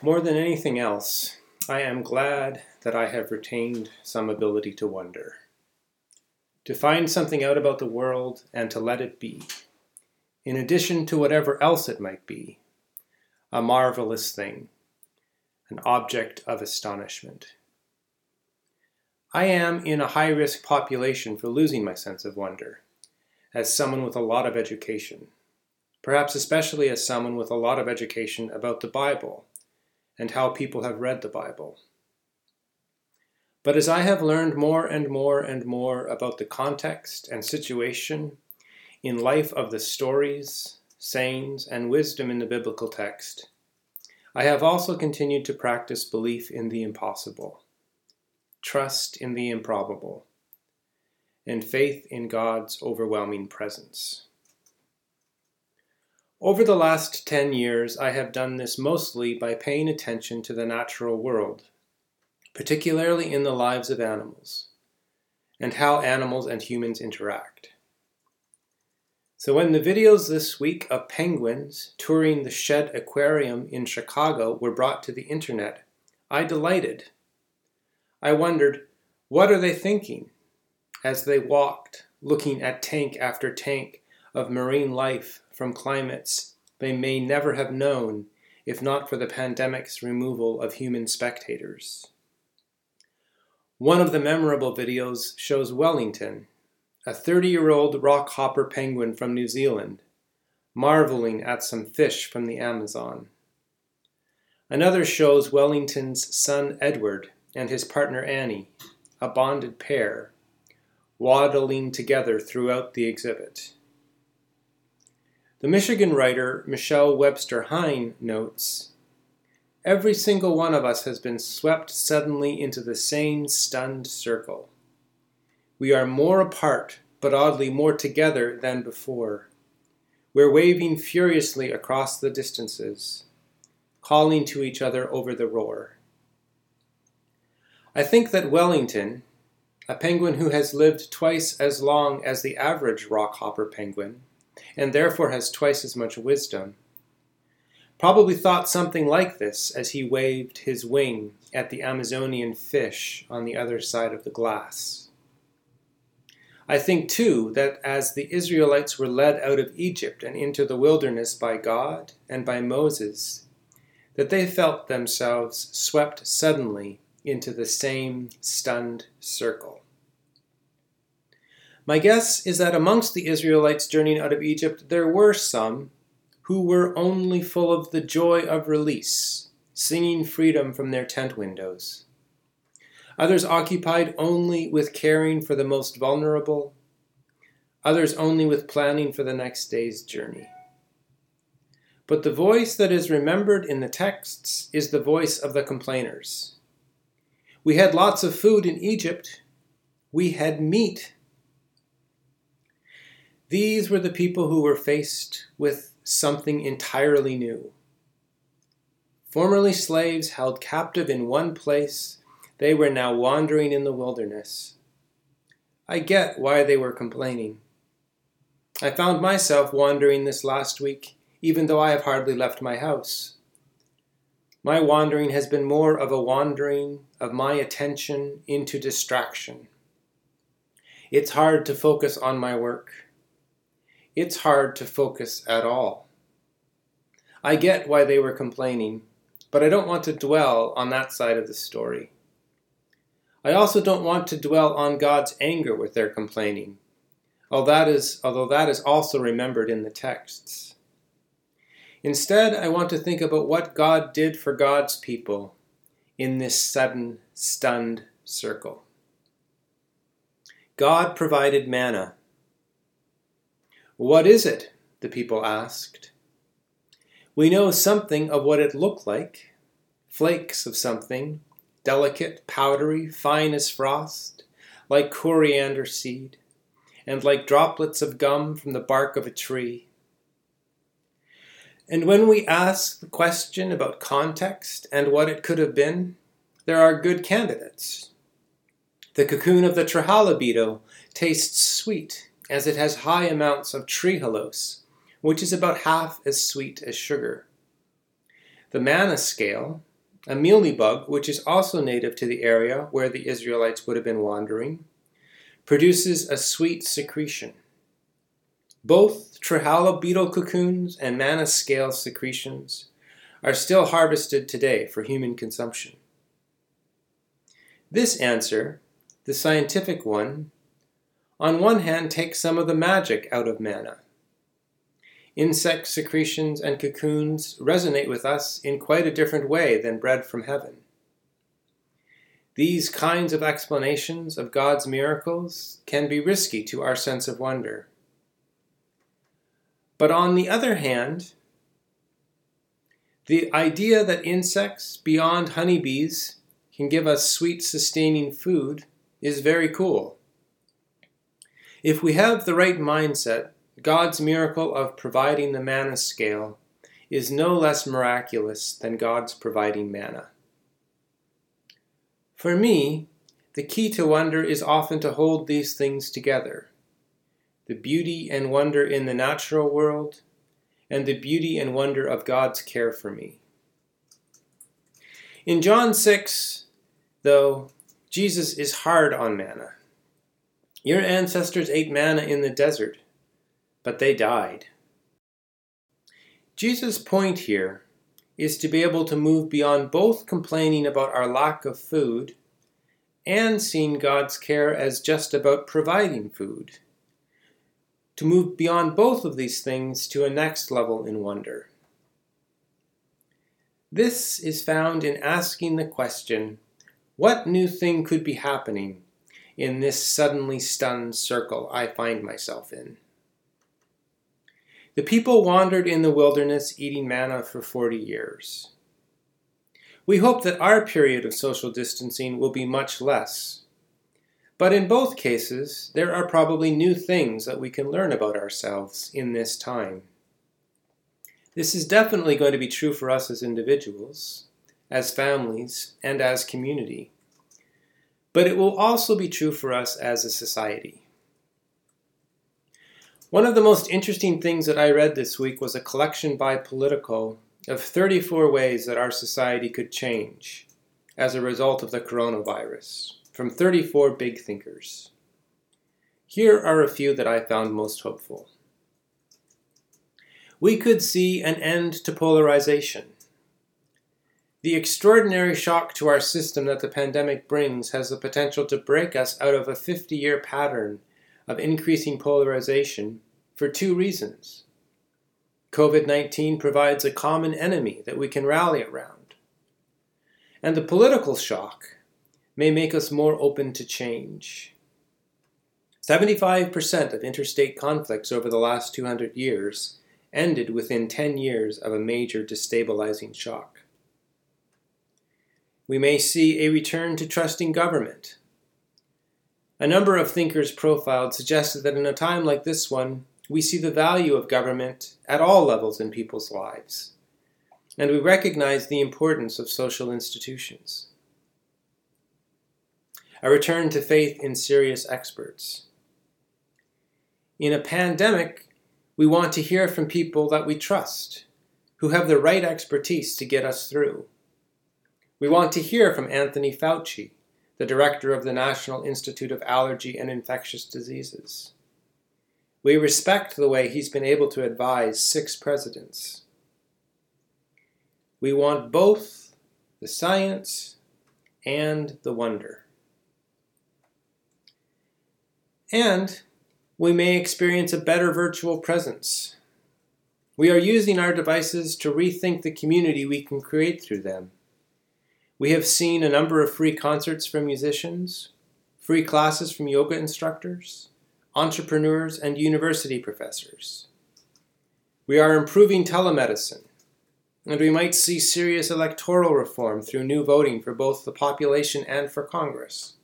More than anything else, I am glad that I have retained some ability to wonder. To find something out about the world and to let it be, in addition to whatever else it might be, a marvelous thing, an object of astonishment. I am in a high risk population for losing my sense of wonder, as someone with a lot of education, perhaps especially as someone with a lot of education about the Bible and how people have read the Bible. But as I have learned more and more and more about the context and situation in life of the stories, sayings, and wisdom in the biblical text, I have also continued to practice belief in the impossible, trust in the improbable, and faith in God's overwhelming presence. Over the last 10 years, I have done this mostly by paying attention to the natural world, particularly in the lives of animals, and how animals and humans interact. So, when the videos this week of penguins touring the Shedd Aquarium in Chicago were brought to the internet, I delighted. I wondered, what are they thinking as they walked, looking at tank after tank of marine life from climates they may never have known if not for the pandemic's removal of human spectators. One of the memorable videos shows Wellington, a 30 year old rockhopper penguin from New Zealand, marveling at some fish from the Amazon. Another shows Wellington's son Edward and his partner Annie, a bonded pair, waddling together throughout the exhibit. The Michigan writer Michelle Webster Hein notes Every single one of us has been swept suddenly into the same stunned circle. We are more apart, but oddly more together than before. We're waving furiously across the distances, calling to each other over the roar. I think that Wellington, a penguin who has lived twice as long as the average rockhopper penguin, and therefore has twice as much wisdom, probably thought something like this as he waved his wing at the Amazonian fish on the other side of the glass. I think too that as the Israelites were led out of Egypt and into the wilderness by God and by Moses, that they felt themselves swept suddenly into the same stunned circle. My guess is that amongst the Israelites journeying out of Egypt, there were some who were only full of the joy of release, singing freedom from their tent windows. Others occupied only with caring for the most vulnerable, others only with planning for the next day's journey. But the voice that is remembered in the texts is the voice of the complainers. We had lots of food in Egypt. We had meat these were the people who were faced with something entirely new. Formerly slaves held captive in one place, they were now wandering in the wilderness. I get why they were complaining. I found myself wandering this last week, even though I have hardly left my house. My wandering has been more of a wandering of my attention into distraction. It's hard to focus on my work it's hard to focus at all. I get why they were complaining, but I don't want to dwell on that side of the story. I also don't want to dwell on God's anger with their complaining, although that is, although that is also remembered in the texts. Instead, I want to think about what God did for God's people in this sudden, stunned circle. God provided manna what is it? the people asked. We know something of what it looked like flakes of something, delicate, powdery, fine as frost, like coriander seed, and like droplets of gum from the bark of a tree. And when we ask the question about context and what it could have been, there are good candidates. The cocoon of the Trehala beetle tastes sweet as it has high amounts of trehalose, which is about half as sweet as sugar. The manna scale, a mealybug, which is also native to the area where the Israelites would have been wandering, produces a sweet secretion. Both Trehala beetle cocoons and manna scale secretions are still harvested today for human consumption. This answer, the scientific one, on one hand take some of the magic out of manna. Insect secretions and cocoons resonate with us in quite a different way than bread from heaven. These kinds of explanations of God's miracles can be risky to our sense of wonder. But on the other hand, the idea that insects beyond honeybees can give us sweet, sustaining food is very cool. If we have the right mindset, God's miracle of providing the manna scale is no less miraculous than God's providing manna. For me, the key to wonder is often to hold these things together the beauty and wonder in the natural world, and the beauty and wonder of God's care for me. In John 6, though, Jesus is hard on manna. Your ancestors ate manna in the desert, but they died. Jesus' point here is to be able to move beyond both complaining about our lack of food and seeing God's care as just about providing food to move beyond both of these things to a next level in wonder. This is found in asking the question what new thing could be happening in this suddenly stunned circle I find myself in? The people wandered in the wilderness eating manna for 40 years. We hope that our period of social distancing will be much less but in both cases, there are probably new things that we can learn about ourselves in this time. This is definitely going to be true for us as individuals, as families, and as community. But it will also be true for us as a society. One of the most interesting things that I read this week was a collection by Politico of 34 ways that our society could change as a result of the coronavirus from 34 big thinkers. Here are a few that I found most hopeful. We could see an end to polarization. The extraordinary shock to our system that the pandemic brings has the potential to break us out of a 50 year pattern of increasing polarization for two reasons. COVID 19 provides a common enemy that we can rally around. And the political shock may make us more open to change. 75% of interstate conflicts over the last 200 years ended within 10 years of a major destabilizing shock. We may see a return to trusting government. A number of thinkers profiled suggested that in a time like this one, we see the value of government at all levels in people's lives, and we recognize the importance of social institutions a return to faith in serious experts. In a pandemic, we want to hear from people that we trust, who have the right expertise to get us through. We want to hear from Anthony Fauci, the director of the National Institute of Allergy and Infectious Diseases. We respect the way he's been able to advise six presidents. We want both the science and the wonder. And we may experience a better virtual presence. We are using our devices to rethink the community we can create through them. We have seen a number of free concerts from musicians, free classes from yoga instructors, entrepreneurs, and university professors. We are improving telemedicine, and we might see serious electoral reform through new voting for both the population and for Congress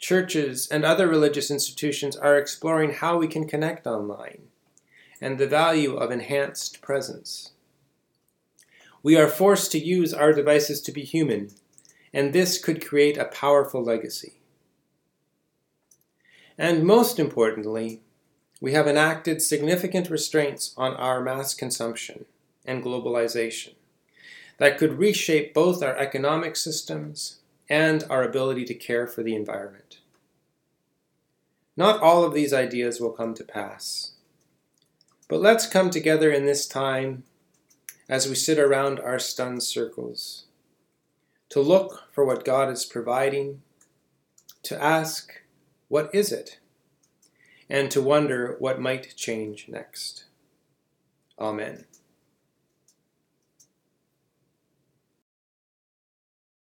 churches, and other religious institutions are exploring how we can connect online and the value of enhanced presence. We are forced to use our devices to be human, and this could create a powerful legacy. And most importantly, we have enacted significant restraints on our mass consumption and globalization that could reshape both our economic systems and our ability to care for the environment. Not all of these ideas will come to pass. But let's come together in this time as we sit around our stunned circles to look for what God is providing, to ask, What is it? and to wonder what might change next. Amen.